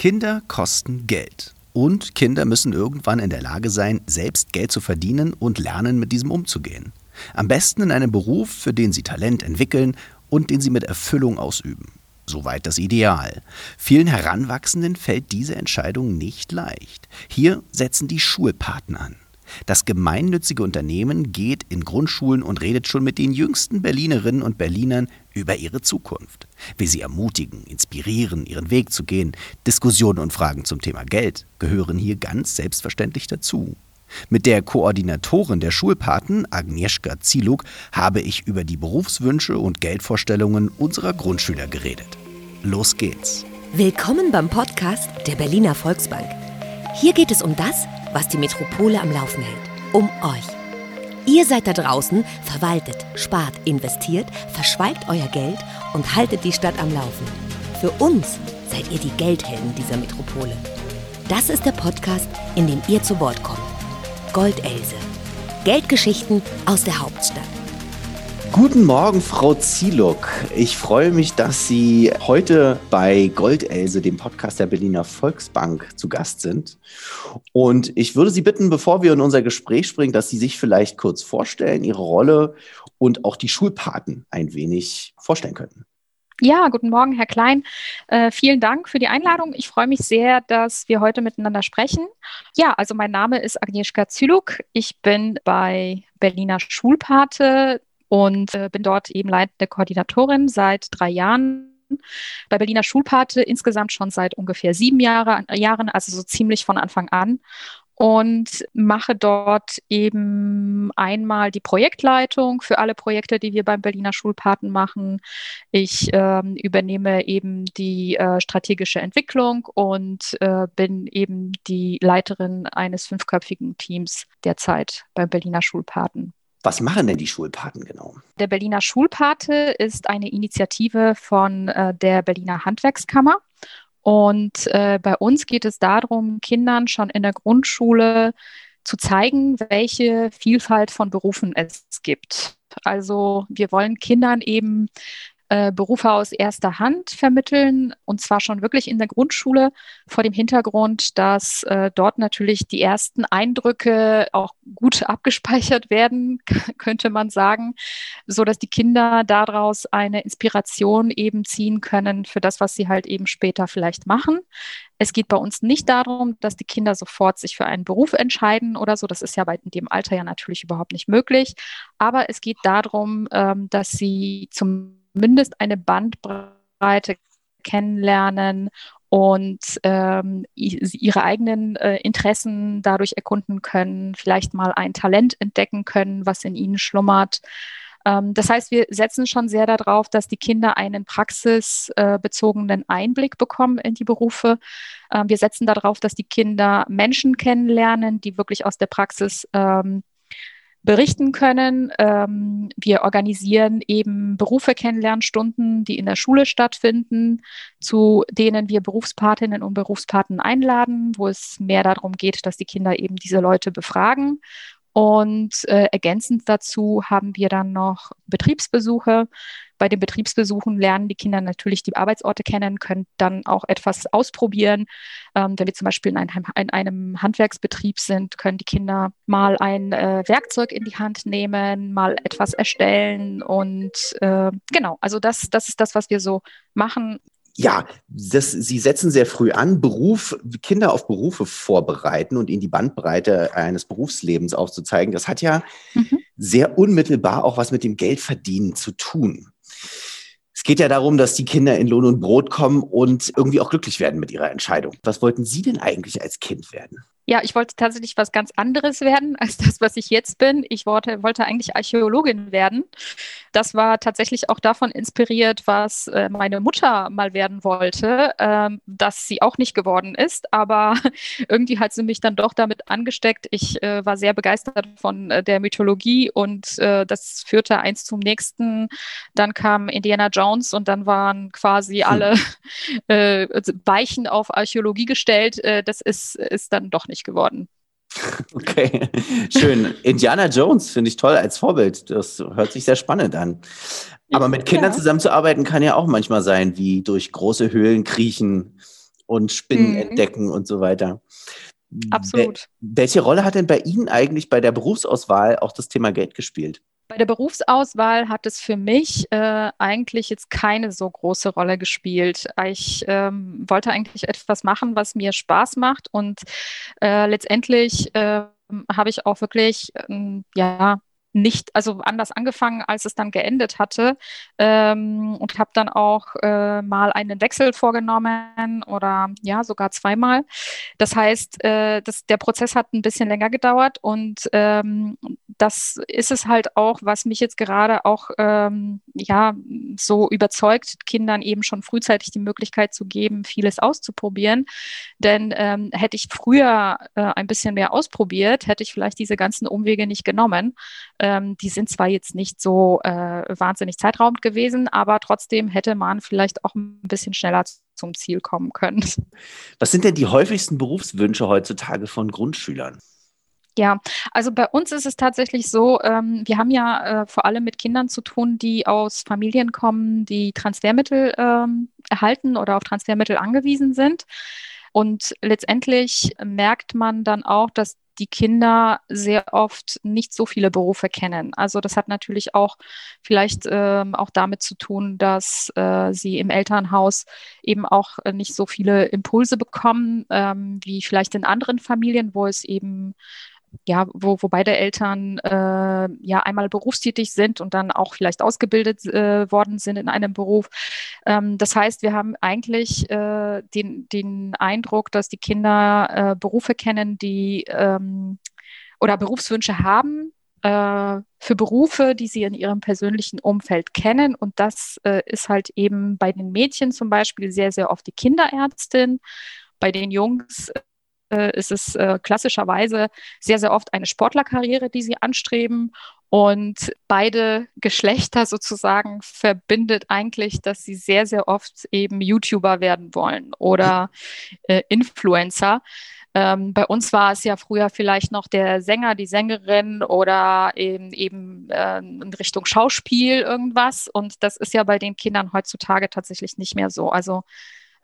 Kinder kosten Geld. Und Kinder müssen irgendwann in der Lage sein, selbst Geld zu verdienen und lernen, mit diesem umzugehen. Am besten in einem Beruf, für den sie Talent entwickeln und den sie mit Erfüllung ausüben. Soweit das Ideal. Vielen Heranwachsenden fällt diese Entscheidung nicht leicht. Hier setzen die Schulpaten an. Das gemeinnützige Unternehmen geht in Grundschulen und redet schon mit den jüngsten Berlinerinnen und Berlinern über ihre Zukunft. Will sie ermutigen, inspirieren, ihren Weg zu gehen. Diskussionen und Fragen zum Thema Geld gehören hier ganz selbstverständlich dazu. Mit der Koordinatorin der Schulpaten, Agnieszka Ziluk, habe ich über die Berufswünsche und Geldvorstellungen unserer Grundschüler geredet. Los geht's. Willkommen beim Podcast der Berliner Volksbank. Hier geht es um das, was die Metropole am Laufen hält. Um euch. Ihr seid da draußen, verwaltet, spart, investiert, verschweigt euer Geld und haltet die Stadt am Laufen. Für uns seid ihr die Geldhelden dieser Metropole. Das ist der Podcast, in dem ihr zu Wort kommt. Goldelse. Geldgeschichten aus der Hauptstadt. Guten Morgen, Frau Zieluk. Ich freue mich, dass Sie heute bei Goldelse, dem Podcast der Berliner Volksbank, zu Gast sind. Und ich würde Sie bitten, bevor wir in unser Gespräch springen, dass Sie sich vielleicht kurz vorstellen, Ihre Rolle und auch die Schulpaten ein wenig vorstellen könnten. Ja, guten Morgen, Herr Klein. Äh, vielen Dank für die Einladung. Ich freue mich sehr, dass wir heute miteinander sprechen. Ja, also mein Name ist Agnieszka Zyluk. Ich bin bei Berliner Schulpate und äh, bin dort eben leitende Koordinatorin seit drei Jahren. Bei Berliner Schulpate insgesamt schon seit ungefähr sieben Jahre, Jahren, also so ziemlich von Anfang an und mache dort eben einmal die Projektleitung für alle Projekte, die wir beim Berliner Schulpaten machen. Ich ähm, übernehme eben die äh, strategische Entwicklung und äh, bin eben die Leiterin eines fünfköpfigen Teams derzeit beim Berliner Schulpaten. Was machen denn die Schulpaten genau? Der Berliner Schulpate ist eine Initiative von äh, der Berliner Handwerkskammer und äh, bei uns geht es darum, Kindern schon in der Grundschule zu zeigen, welche Vielfalt von Berufen es gibt. Also wir wollen Kindern eben äh, Berufe aus erster Hand vermitteln und zwar schon wirklich in der Grundschule vor dem Hintergrund, dass äh, dort natürlich die ersten Eindrücke auch gut abgespeichert werden, könnte man sagen, so dass die Kinder daraus eine Inspiration eben ziehen können für das, was sie halt eben später vielleicht machen. Es geht bei uns nicht darum, dass die Kinder sofort sich für einen Beruf entscheiden oder so. Das ist ja bei dem Alter ja natürlich überhaupt nicht möglich. Aber es geht darum, ähm, dass sie zum zumindest eine Bandbreite kennenlernen und ähm, ihre eigenen äh, Interessen dadurch erkunden können, vielleicht mal ein Talent entdecken können, was in ihnen schlummert. Ähm, das heißt, wir setzen schon sehr darauf, dass die Kinder einen praxisbezogenen äh, Einblick bekommen in die Berufe. Ähm, wir setzen darauf, dass die Kinder Menschen kennenlernen, die wirklich aus der Praxis ähm, berichten können. Ähm, wir organisieren eben Berufe kennenlernstunden, die in der Schule stattfinden, zu denen wir Berufspatinnen und Berufspaten einladen, wo es mehr darum geht, dass die Kinder eben diese Leute befragen und äh, ergänzend dazu haben wir dann noch Betriebsbesuche. Bei den Betriebsbesuchen lernen die Kinder natürlich die Arbeitsorte kennen, können dann auch etwas ausprobieren. Ähm, wenn wir zum Beispiel in einem, in einem, Handwerksbetrieb sind, können die Kinder mal ein äh, Werkzeug in die Hand nehmen, mal etwas erstellen. Und äh, genau, also das, das ist das, was wir so machen ja, das, Sie setzen sehr früh an, Beruf, Kinder auf Berufe vorbereiten und ihnen die Bandbreite eines Berufslebens aufzuzeigen. Das hat ja mhm. sehr unmittelbar auch was mit dem Geldverdienen zu tun. Es geht ja darum, dass die Kinder in Lohn und Brot kommen und irgendwie auch glücklich werden mit ihrer Entscheidung. Was wollten Sie denn eigentlich als Kind werden? Ja, ich wollte tatsächlich was ganz anderes werden als das, was ich jetzt bin. Ich wollte, wollte eigentlich Archäologin werden. Das war tatsächlich auch davon inspiriert, was äh, meine Mutter mal werden wollte, ähm, dass sie auch nicht geworden ist. Aber irgendwie hat sie mich dann doch damit angesteckt. Ich äh, war sehr begeistert von äh, der Mythologie und äh, das führte eins zum nächsten. Dann kam Indiana Jones und dann waren quasi hm. alle äh, Weichen auf Archäologie gestellt. Äh, das ist, ist dann doch nicht fertig geworden. Okay, schön. Indiana Jones finde ich toll als Vorbild. Das hört sich sehr spannend an. Aber mit Kindern ja. zusammenzuarbeiten kann ja auch manchmal sein, wie durch große Höhlen kriechen und Spinnen mhm. entdecken und so weiter. Absolut. Welche Rolle hat denn bei Ihnen eigentlich bei der Berufsauswahl auch das Thema Geld gespielt? Bei der Berufsauswahl hat es für mich äh, eigentlich jetzt keine so große Rolle gespielt. Ich ähm, wollte eigentlich etwas machen, was mir Spaß macht und äh, letztendlich äh, habe ich auch wirklich ähm, ja nicht, also anders angefangen, als es dann geendet hatte ähm, und habe dann auch äh, mal einen Wechsel vorgenommen oder ja sogar zweimal. Das heißt, äh, das, der Prozess hat ein bisschen länger gedauert und ähm, das ist es halt auch, was mich jetzt gerade auch ähm, ja so überzeugt, Kindern eben schon frühzeitig die Möglichkeit zu geben, vieles auszuprobieren. Denn ähm, hätte ich früher äh, ein bisschen mehr ausprobiert, hätte ich vielleicht diese ganzen Umwege nicht genommen. Ähm, die sind zwar jetzt nicht so äh, wahnsinnig zeitraubend gewesen, aber trotzdem hätte man vielleicht auch ein bisschen schneller zum Ziel kommen können. Was sind denn die häufigsten Berufswünsche heutzutage von Grundschülern? Ja, also bei uns ist es tatsächlich so, ähm, wir haben ja äh, vor allem mit Kindern zu tun, die aus Familien kommen, die Transfermittel ähm, erhalten oder auf Transfermittel angewiesen sind. Und letztendlich merkt man dann auch, dass die Kinder sehr oft nicht so viele Berufe kennen. Also das hat natürlich auch vielleicht ähm, auch damit zu tun, dass äh, sie im Elternhaus eben auch äh, nicht so viele Impulse bekommen, ähm, wie vielleicht in anderen Familien, wo es eben ja, wo, wo beide Eltern äh, ja einmal berufstätig sind und dann auch vielleicht ausgebildet äh, worden sind in einem Beruf. Ähm, das heißt, wir haben eigentlich äh, den, den Eindruck, dass die Kinder äh, Berufe kennen, die ähm, oder Berufswünsche haben, äh, für Berufe, die sie in ihrem persönlichen Umfeld kennen. Und das äh, ist halt eben bei den Mädchen zum Beispiel sehr, sehr oft die Kinderärztin. Bei den Jungs äh, ist es äh, klassischerweise sehr, sehr oft eine Sportlerkarriere, die sie anstreben. Und beide Geschlechter sozusagen verbindet eigentlich, dass sie sehr, sehr oft eben YouTuber werden wollen oder äh, Influencer. Ähm, bei uns war es ja früher vielleicht noch der Sänger, die Sängerin oder eben, eben äh, in Richtung Schauspiel irgendwas. Und das ist ja bei den Kindern heutzutage tatsächlich nicht mehr so. Also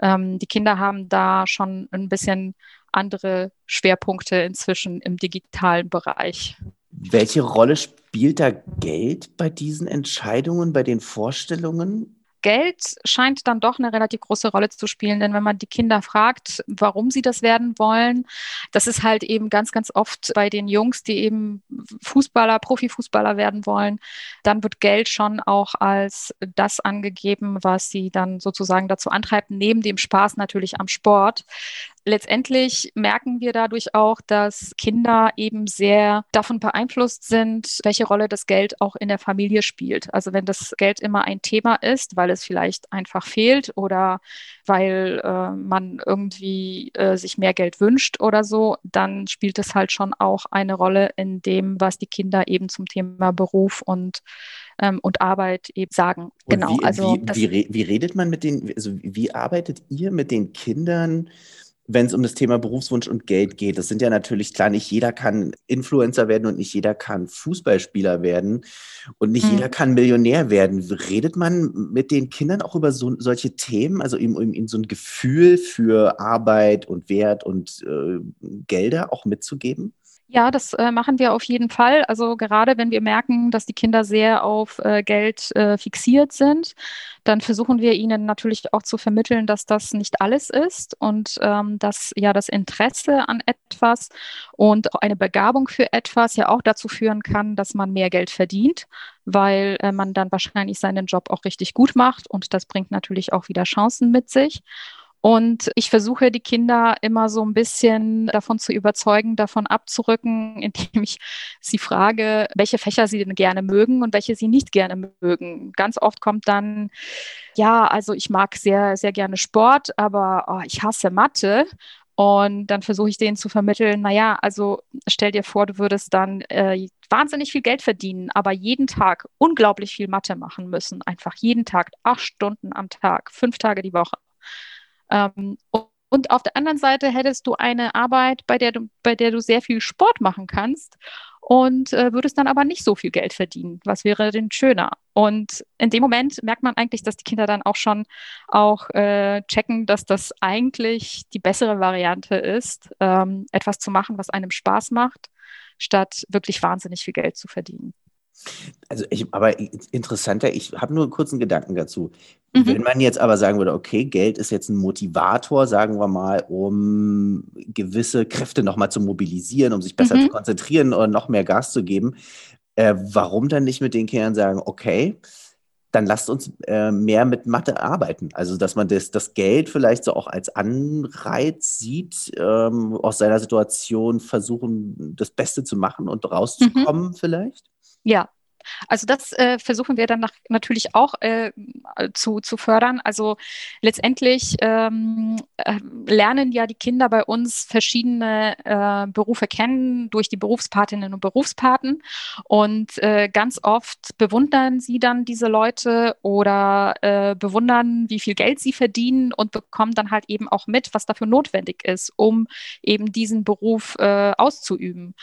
ähm, die Kinder haben da schon ein bisschen andere Schwerpunkte inzwischen im digitalen Bereich. Welche Rolle spielt da Geld bei diesen Entscheidungen, bei den Vorstellungen? Geld scheint dann doch eine relativ große Rolle zu spielen, denn wenn man die Kinder fragt, warum sie das werden wollen, das ist halt eben ganz, ganz oft bei den Jungs, die eben Fußballer, Profifußballer werden wollen, dann wird Geld schon auch als das angegeben, was sie dann sozusagen dazu antreibt, neben dem Spaß natürlich am Sport, letztendlich merken wir dadurch auch, dass Kinder eben sehr davon beeinflusst sind, welche Rolle das Geld auch in der Familie spielt. Also wenn das Geld immer ein Thema ist, weil es vielleicht einfach fehlt oder weil äh, man irgendwie äh, sich mehr Geld wünscht oder so, dann spielt es halt schon auch eine Rolle in dem, was die Kinder eben zum Thema Beruf und ähm, und Arbeit eben sagen. Und genau. Wie, also wie, wie, wie, redet man mit den, also wie arbeitet ihr mit den Kindern? Wenn es um das Thema Berufswunsch und Geld geht. Das sind ja natürlich klar, nicht jeder kann Influencer werden und nicht jeder kann Fußballspieler werden und nicht hm. jeder kann Millionär werden. Redet man mit den Kindern auch über so, solche Themen, also ihm, ihm so ein Gefühl für Arbeit und Wert und äh, Gelder auch mitzugeben? Ja, das äh, machen wir auf jeden Fall. Also gerade wenn wir merken, dass die Kinder sehr auf äh, Geld äh, fixiert sind, dann versuchen wir ihnen natürlich auch zu vermitteln, dass das nicht alles ist und ähm, dass ja das Interesse an etwas und auch eine Begabung für etwas ja auch dazu führen kann, dass man mehr Geld verdient, weil äh, man dann wahrscheinlich seinen Job auch richtig gut macht und das bringt natürlich auch wieder Chancen mit sich. Und ich versuche die Kinder immer so ein bisschen davon zu überzeugen, davon abzurücken, indem ich sie frage, welche Fächer sie denn gerne mögen und welche sie nicht gerne mögen. Ganz oft kommt dann, ja, also ich mag sehr, sehr gerne Sport, aber oh, ich hasse Mathe. Und dann versuche ich denen zu vermitteln, naja, also stell dir vor, du würdest dann äh, wahnsinnig viel Geld verdienen, aber jeden Tag unglaublich viel Mathe machen müssen. Einfach jeden Tag, acht Stunden am Tag, fünf Tage die Woche. Ähm, und auf der anderen Seite hättest du eine Arbeit, bei der du, bei der du sehr viel Sport machen kannst und äh, würde es dann aber nicht so viel Geld verdienen. Was wäre denn schöner? Und in dem Moment merkt man eigentlich, dass die Kinder dann auch schon auch äh, checken, dass das eigentlich die bessere Variante ist, ähm, etwas zu machen, was einem Spaß macht, statt wirklich wahnsinnig viel Geld zu verdienen. Also ich, aber interessanter, ich habe nur einen kurzen Gedanken dazu. Mhm. Wenn man jetzt aber sagen würde, okay, Geld ist jetzt ein Motivator, sagen wir mal, um gewisse Kräfte nochmal zu mobilisieren, um sich besser mhm. zu konzentrieren oder noch mehr Gas zu geben, äh, warum dann nicht mit den Kindern sagen, okay, dann lasst uns äh, mehr mit Mathe arbeiten. Also, dass man das, das Geld vielleicht so auch als Anreiz sieht, ähm, aus seiner Situation versuchen, das Beste zu machen und rauszukommen mhm. vielleicht? Ja, also das äh, versuchen wir dann nach, natürlich auch äh, zu, zu fördern. Also letztendlich ähm, äh, lernen ja die Kinder bei uns verschiedene äh, Berufe kennen durch die Berufspatinnen und Berufspaten. Und äh, ganz oft bewundern sie dann diese Leute oder bewundern, wie viel Geld sie verdienen und bekommen dann halt eben auch mit, was dafür notwendig ist, um eben diesen Beruf auszuüben.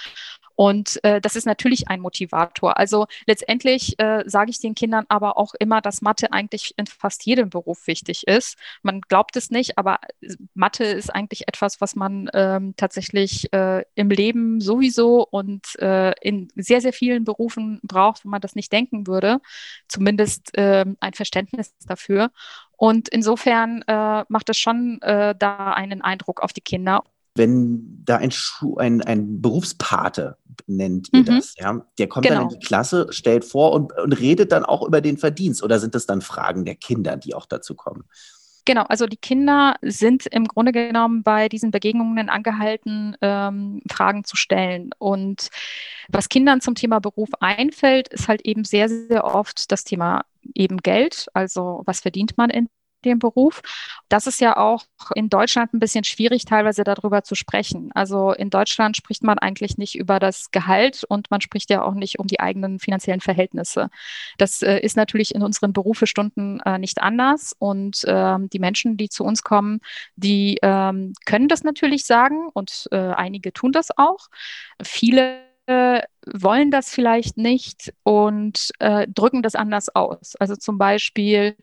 Und äh, das ist natürlich ein Motivator. Also letztendlich äh, sage ich den Kindern aber auch immer, dass Mathe eigentlich in fast jedem Beruf wichtig ist. Man glaubt es nicht, aber äh, Mathe ist eigentlich etwas, was man ähm, tatsächlich äh, im Leben sowieso und äh, in sehr, sehr vielen Berufen braucht, wo man das nicht denken würde. Zumindest äh, ein Verständnis dafür. Und insofern äh, macht es schon äh, da einen Eindruck auf die Kinder wenn da ein, Schu ein, ein Berufspate nennt ihr mhm. das, ja, der kommt genau. dann in genau. die Klasse, stellt vor und, und redet dann auch über den Verdienst oder sind das dann Fragen der Kinder, die auch dazu kommen? Genau, also die Kinder sind im Grunde genommen bei diesen Begegnungen angehalten, ähm, Fragen zu stellen. Und was Kindern zum Thema Beruf einfällt, ist halt eben sehr, sehr oft das Thema eben Geld. Also was verdient man in dem Beruf. Das ist ja auch in Deutschland ein bisschen schwierig, teilweise darüber zu sprechen. Also in Deutschland spricht man eigentlich nicht über das Gehalt und man spricht ja auch nicht um die eigenen finanziellen Verhältnisse. Das äh, ist natürlich in unseren Berufestunden äh, nicht anders und äh, die Menschen, die zu uns kommen, die ähm, können das natürlich sagen und äh, einige tun das auch. Viele wollen das vielleicht nicht und äh, drücken das anders aus. Also zum Beispiel,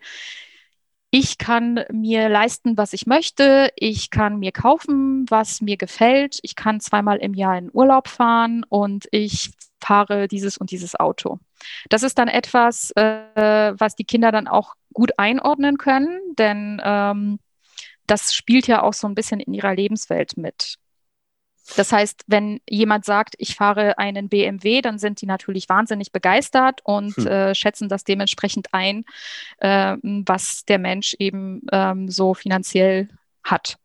ich kann mir leisten, was ich möchte. Ich kann mir kaufen, was mir gefällt. Ich kann zweimal im Jahr in Urlaub fahren und ich fahre dieses und dieses Auto. Das ist dann etwas, äh, was die Kinder dann auch gut einordnen können, denn ähm, das spielt ja auch so ein bisschen in ihrer Lebenswelt mit. Das heißt, wenn jemand sagt, ich fahre einen BMW, dann sind die natürlich wahnsinnig begeistert und hm. äh, schätzen das dementsprechend ein, äh, was der Mensch eben ähm, so finanziell hat.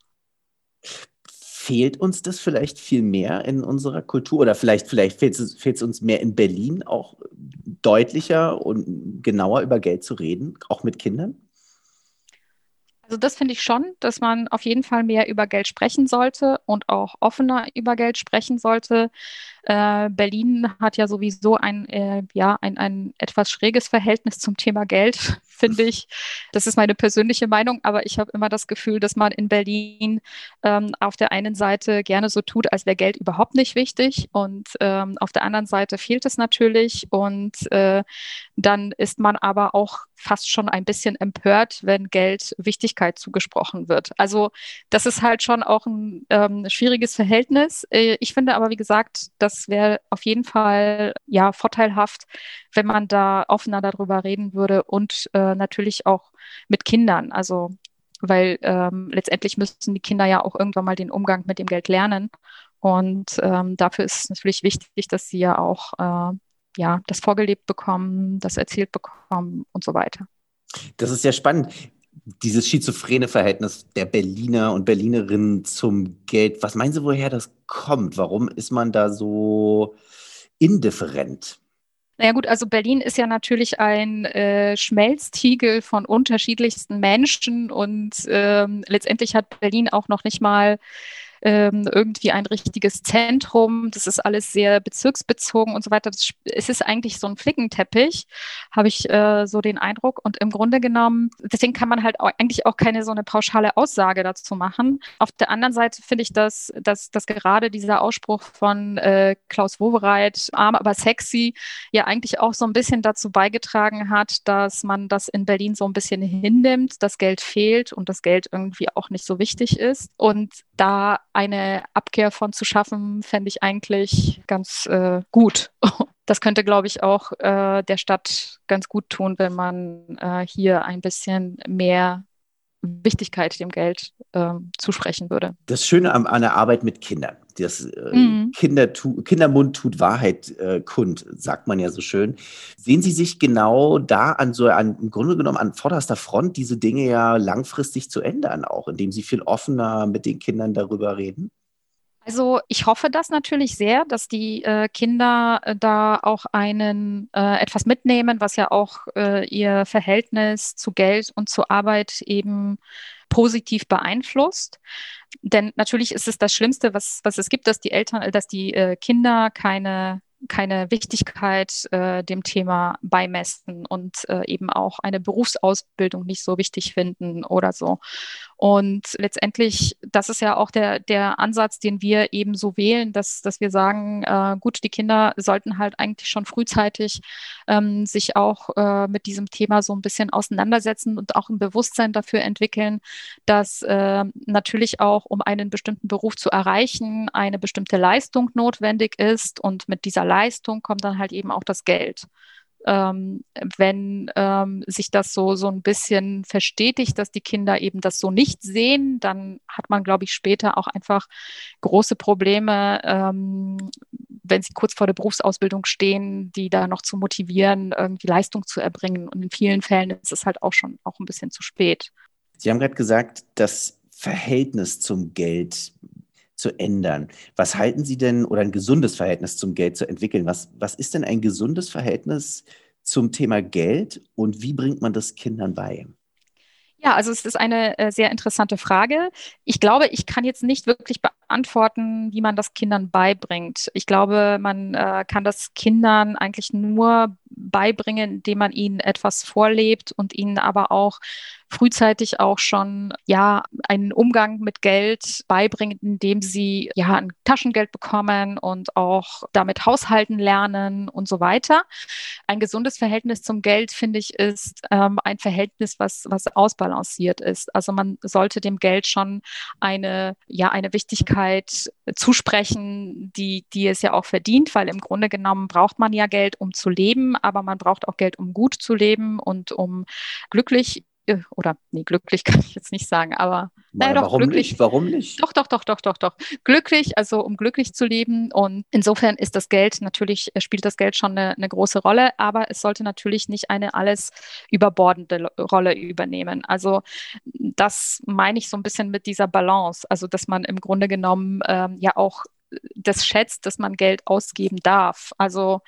Fehlt uns das vielleicht viel mehr in unserer Kultur oder vielleicht, vielleicht fehlt es, fehlt es uns mehr in Berlin auch deutlicher und genauer über Geld zu reden, auch mit Kindern? Also das finde ich schon, dass man auf jeden Fall mehr über Geld sprechen sollte und auch offener über Geld sprechen sollte. Äh, Berlin hat ja sowieso ein, äh, ja, ein, ein etwas schräges Verhältnis zum Thema Geld, finde ich. Das ist meine persönliche Meinung, aber ich habe immer das Gefühl, dass man in Berlin ähm, auf der einen Seite gerne so tut, als wäre Geld überhaupt nicht wichtig und ähm, auf der anderen Seite fehlt es natürlich und äh, dann ist man aber auch fast schon ein bisschen empört, wenn Geld Wichtigkeit zugesprochen wird. Also das ist halt schon auch ein ähm, schwieriges Verhältnis. Äh, ich finde aber, wie gesagt, das wäre auf jeden Fall ja vorteilhaft, wenn man da offener darüber reden würde und äh, natürlich auch mit Kindern. Also weil ähm, letztendlich müssen die Kinder ja auch irgendwann mal den Umgang mit dem Geld lernen. Und ähm, dafür ist es natürlich wichtig, dass sie ja auch äh, ja, das vorgelebt bekommen, das erzählt bekommen und so weiter. Das ist ja spannend dieses schizophrene Verhältnis der Berliner und Berlinerinnen zum Geld, was meinen Sie, woher das kommt? Warum ist man da so indifferent? Naja gut, also Berlin ist ja natürlich ein äh, Schmelztiegel von unterschiedlichsten Menschen und ähm, letztendlich hat Berlin auch noch nicht mal ähm, irgendwie ein richtiges Zentrum. Das ist alles sehr bezirksbezogen und so weiter. Das, es ist eigentlich so ein Flickenteppich, habe ich äh, so den Eindruck. Und im Grunde genommen, deswegen kann man halt auch, eigentlich auch keine so eine pauschale Aussage dazu machen. Auf der anderen Seite finde ich, dass, dass, dass gerade dieser Ausspruch von äh, Klaus Wowereit, arm aber sexy, ja eigentlich auch so ein bisschen dazu beigetragen hat, dass man das in Berlin so ein bisschen hinnimmt, dass Geld fehlt und das Geld irgendwie auch nicht so wichtig ist. Und da eine Abkehr von zu schaffen, fände ich eigentlich ganz äh, gut. Das könnte, glaube ich, auch äh, der Stadt ganz gut tun, wenn man äh, hier ein bisschen mehr Wichtigkeit dem Geld ähm, zusprechen würde. Das Schöne an, an der Arbeit mit Kindern, das äh, mhm. Kinder tu, Kindermund tut Wahrheit äh, kund, sagt man ja so schön. Sehen Sie sich genau da an so an, im Grunde genommen an vorderster Front diese Dinge ja langfristig zu ändern, auch indem Sie viel offener mit den Kindern darüber reden? Also ich hoffe das natürlich sehr, dass die äh, Kinder äh, da auch einen äh, etwas mitnehmen, was ja auch äh, ihr Verhältnis zu Geld und zu Arbeit eben positiv beeinflusst. Denn natürlich ist es das Schlimmste, was, was es gibt, dass die Eltern, dass die äh, Kinder keine keine Wichtigkeit äh, dem Thema beimessen und äh, eben auch eine Berufsausbildung nicht so wichtig finden oder so. Und letztendlich, das ist ja auch der, der Ansatz, den wir eben so wählen, dass, dass wir sagen, äh, gut, die Kinder sollten halt eigentlich schon frühzeitig ähm, sich auch äh, mit diesem Thema so ein bisschen auseinandersetzen und auch ein Bewusstsein dafür entwickeln, dass äh, natürlich auch, um einen bestimmten Beruf zu erreichen, eine bestimmte Leistung notwendig ist und mit dieser Leistung kommt dann halt eben auch das Geld ähm, wenn ähm, sich das so, so ein bisschen verstetigt, dass die Kinder eben das so nicht sehen, dann hat man, glaube ich, später auch einfach große Probleme, ähm, wenn sie kurz vor der Berufsausbildung stehen, die da noch zu motivieren, irgendwie Leistung zu erbringen. Und in vielen Fällen ist es halt auch schon auch ein bisschen zu spät. Sie haben gerade gesagt, das Verhältnis zum Geld zu ändern. Was halten Sie denn oder ein gesundes Verhältnis zum Geld zu entwickeln? Was, was ist denn ein gesundes Verhältnis zum Thema Geld und wie bringt man das Kindern bei? Ja, also es ist eine äh, sehr interessante Frage. Ich glaube, ich kann jetzt nicht wirklich beantworten, wie man das Kindern beibringt. Ich glaube, man äh, kann das Kindern eigentlich nur beibringen, indem man ihnen etwas vorlebt und ihnen aber auch frühzeitig auch schon ja einen Umgang mit Geld beibringen, indem sie ja ein Taschengeld bekommen und auch damit haushalten lernen und so weiter. Ein gesundes Verhältnis zum Geld finde ich ist ähm, ein Verhältnis, was was ausbalanciert ist. Also man sollte dem Geld schon eine ja eine Wichtigkeit zusprechen, die die es ja auch verdient, weil im Grunde genommen braucht man ja Geld, um zu leben, aber man braucht auch Geld, um gut zu leben und um glücklich äh, oder nee, glücklich kann ich jetzt nicht sagen, aber naja, doch, warum glücklich. nicht? Warum nicht? Doch, doch, doch, doch, doch, doch. Glücklich, also um glücklich zu leben. Und insofern ist das Geld natürlich, äh, spielt das Geld schon eine, eine große Rolle, aber es sollte natürlich nicht eine alles überbordende Rolle übernehmen. Also das meine ich so ein bisschen mit dieser Balance, also dass man im Grunde genommen ähm, ja auch das schätzt, dass man Geld ausgeben darf. Also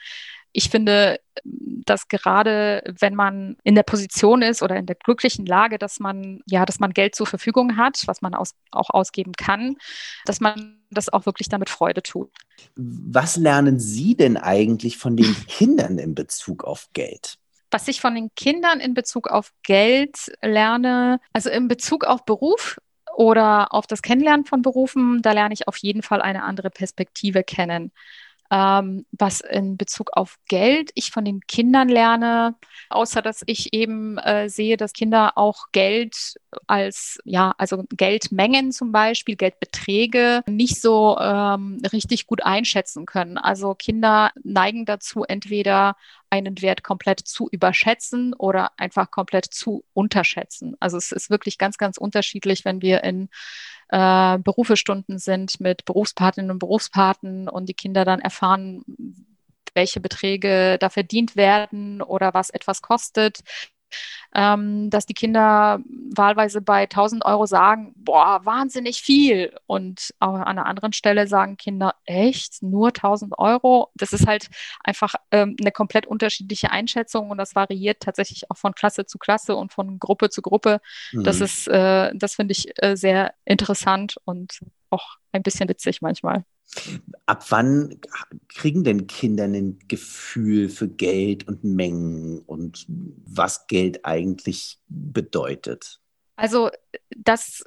ich finde, dass gerade wenn man in der Position ist oder in der glücklichen Lage, dass man, ja, dass man Geld zur Verfügung hat, was man aus, auch ausgeben kann, dass man das auch wirklich damit Freude tut. Was lernen Sie denn eigentlich von den Kindern in Bezug auf Geld? Was ich von den Kindern in Bezug auf Geld lerne, also in Bezug auf Beruf, oder auf das Kennenlernen von Berufen, da lerne ich auf jeden Fall eine andere Perspektive kennen. Ähm, was in Bezug auf Geld ich von den Kindern lerne, außer dass ich eben äh, sehe, dass Kinder auch Geld als, ja, also Geldmengen zum Beispiel, Geldbeträge nicht so ähm, richtig gut einschätzen können. Also Kinder neigen dazu, entweder einen Wert komplett zu überschätzen oder einfach komplett zu unterschätzen. Also es ist wirklich ganz, ganz unterschiedlich, wenn wir in äh, Berufestunden sind mit Berufspartnerinnen und Berufspaten und die Kinder dann erfahren, welche Beträge da verdient werden oder was etwas kostet, ähm, dass die Kinder wahlweise bei 1000 Euro sagen, boah, wahnsinnig viel. Und auch an einer anderen Stelle sagen Kinder, echt, nur 1000 Euro? Das ist halt einfach ähm, eine komplett unterschiedliche Einschätzung und das variiert tatsächlich auch von Klasse zu Klasse und von Gruppe zu Gruppe. Mhm. Das ist, äh, das finde ich äh, sehr interessant und auch ein bisschen witzig manchmal. Ab wann kriegen denn Kinder ein Gefühl für Geld und Mengen und was Geld eigentlich bedeutet? Also das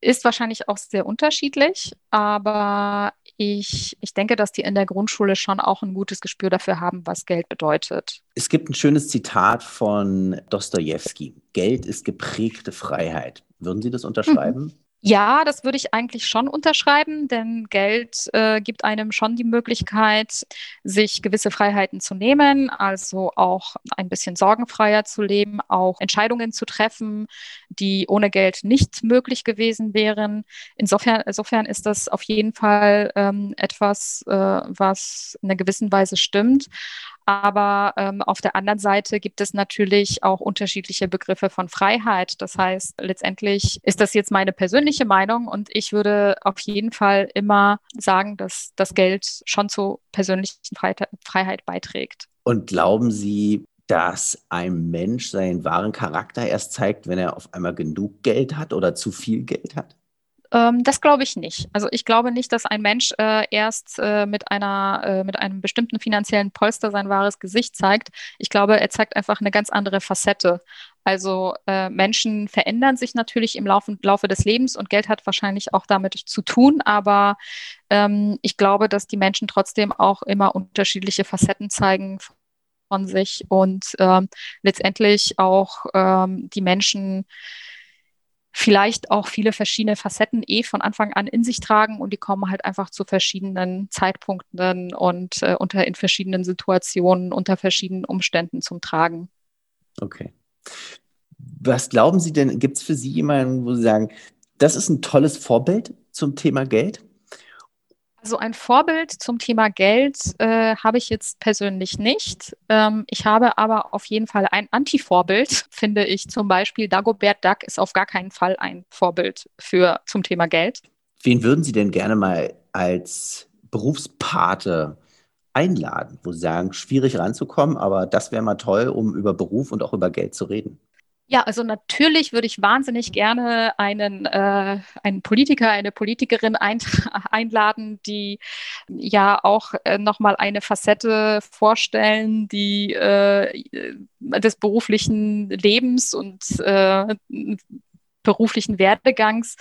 ist wahrscheinlich auch sehr unterschiedlich, aber ich, ich denke, dass die in der Grundschule schon auch ein gutes Gespür dafür haben, was Geld bedeutet. Es gibt ein schönes Zitat von Dostoevsky. Geld ist geprägte Freiheit. Würden Sie das unterschreiben? Mhm. Ja, das würde ich eigentlich schon unterschreiben, denn Geld äh, gibt einem schon die Möglichkeit, sich gewisse Freiheiten zu nehmen, also auch ein bisschen sorgenfreier zu leben, auch Entscheidungen zu treffen, die ohne Geld nicht möglich gewesen wären. Insofern, insofern ist das auf jeden Fall ähm, etwas, äh, was in einer gewissen Weise stimmt. Aber ähm, auf der anderen Seite gibt es natürlich auch unterschiedliche Begriffe von Freiheit. Das heißt, letztendlich ist das jetzt meine persönliche Meinung und ich würde auf jeden Fall immer sagen, dass das Geld schon zur persönlichen Freiheit beiträgt. Und glauben Sie, dass ein Mensch seinen wahren Charakter erst zeigt, wenn er auf einmal genug Geld hat oder zu viel Geld hat? Ähm, das glaube ich nicht. Also ich glaube nicht, dass ein Mensch äh, erst äh, mit einer äh, mit einem bestimmten finanziellen Polster sein wahres Gesicht zeigt. Ich glaube, er zeigt einfach eine ganz andere Facette. Also äh, Menschen verändern sich natürlich im Laufe, Laufe des Lebens und Geld hat wahrscheinlich auch damit zu tun, aber ähm, ich glaube, dass die Menschen trotzdem auch immer unterschiedliche Facetten zeigen von sich und ähm, letztendlich auch ähm, die Menschen vielleicht auch viele verschiedene Facetten eh von Anfang an in sich tragen und die kommen halt einfach zu verschiedenen Zeitpunkten und äh, unter in verschiedenen Situationen, unter verschiedenen Umständen zum Tragen. Okay. Was glauben Sie denn, gibt es für Sie jemanden, wo Sie sagen, das ist ein tolles Vorbild zum Thema Geld? Also ein Vorbild zum Thema Geld äh, habe ich jetzt persönlich nicht. Ähm, ich habe aber auf jeden Fall ein Anti-Vorbild, finde ich. Zum Beispiel Dagobert Duck ist auf gar keinen Fall ein Vorbild für zum Thema Geld. Wen würden Sie denn gerne mal als Berufspate einladen, wo Sie sagen, schwierig ranzukommen, aber das wäre mal toll, um über Beruf und auch über Geld zu reden? Ja, also natürlich würde ich wahnsinnig gerne einen, äh, einen Politiker, eine Politikerin ein, einladen, die ja auch äh, nochmal eine Facette vorstellen, die äh, des beruflichen Lebens und äh, beruflichen Werdegangs,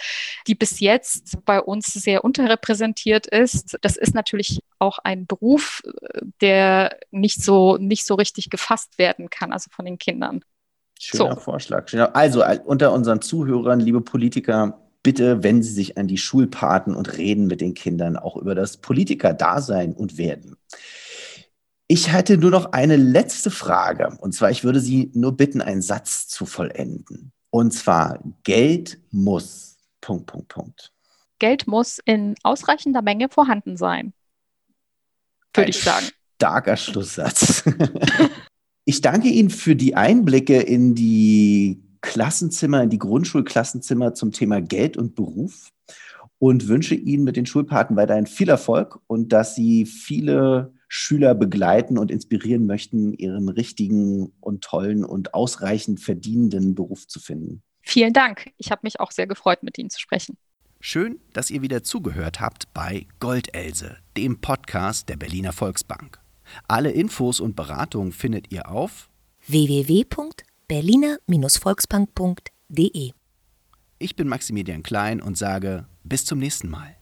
die bis jetzt bei uns sehr unterrepräsentiert ist. Das ist natürlich auch ein Beruf, äh, der nicht so, nicht so richtig gefasst werden kann, also von den Kindern. Schöner so. Vorschlag. Also unter unseren Zuhörern, liebe Politiker, bitte wenden Sie sich an die Schulpaten und reden mit den Kindern auch über das Politiker-Dasein und Werden. Ich hätte nur noch eine letzte Frage. Und zwar, ich würde Sie nur bitten, einen Satz zu vollenden. Und zwar, Geld muss. Punkt, Punkt, Punkt. Geld muss in ausreichender Menge vorhanden sein. Würde ich sagen. Starker Schlusssatz. Ich danke Ihnen für die Einblicke in die Klassenzimmer, in die Grundschulklassenzimmer zum Thema Geld und Beruf und wünsche Ihnen mit den Schulpaten weiterhin viel Erfolg und dass Sie viele Schüler begleiten und inspirieren möchten, ihren richtigen und tollen und ausreichend verdienenden Beruf zu finden. Vielen Dank. Ich habe mich auch sehr gefreut, mit Ihnen zu sprechen. Schön, dass ihr wieder zugehört habt bei Goldelse, dem Podcast der Berliner Volksbank. Alle Infos und Beratungen findet ihr auf www.berliner-volksbank.de. Ich bin Maximilian Klein und sage bis zum nächsten Mal.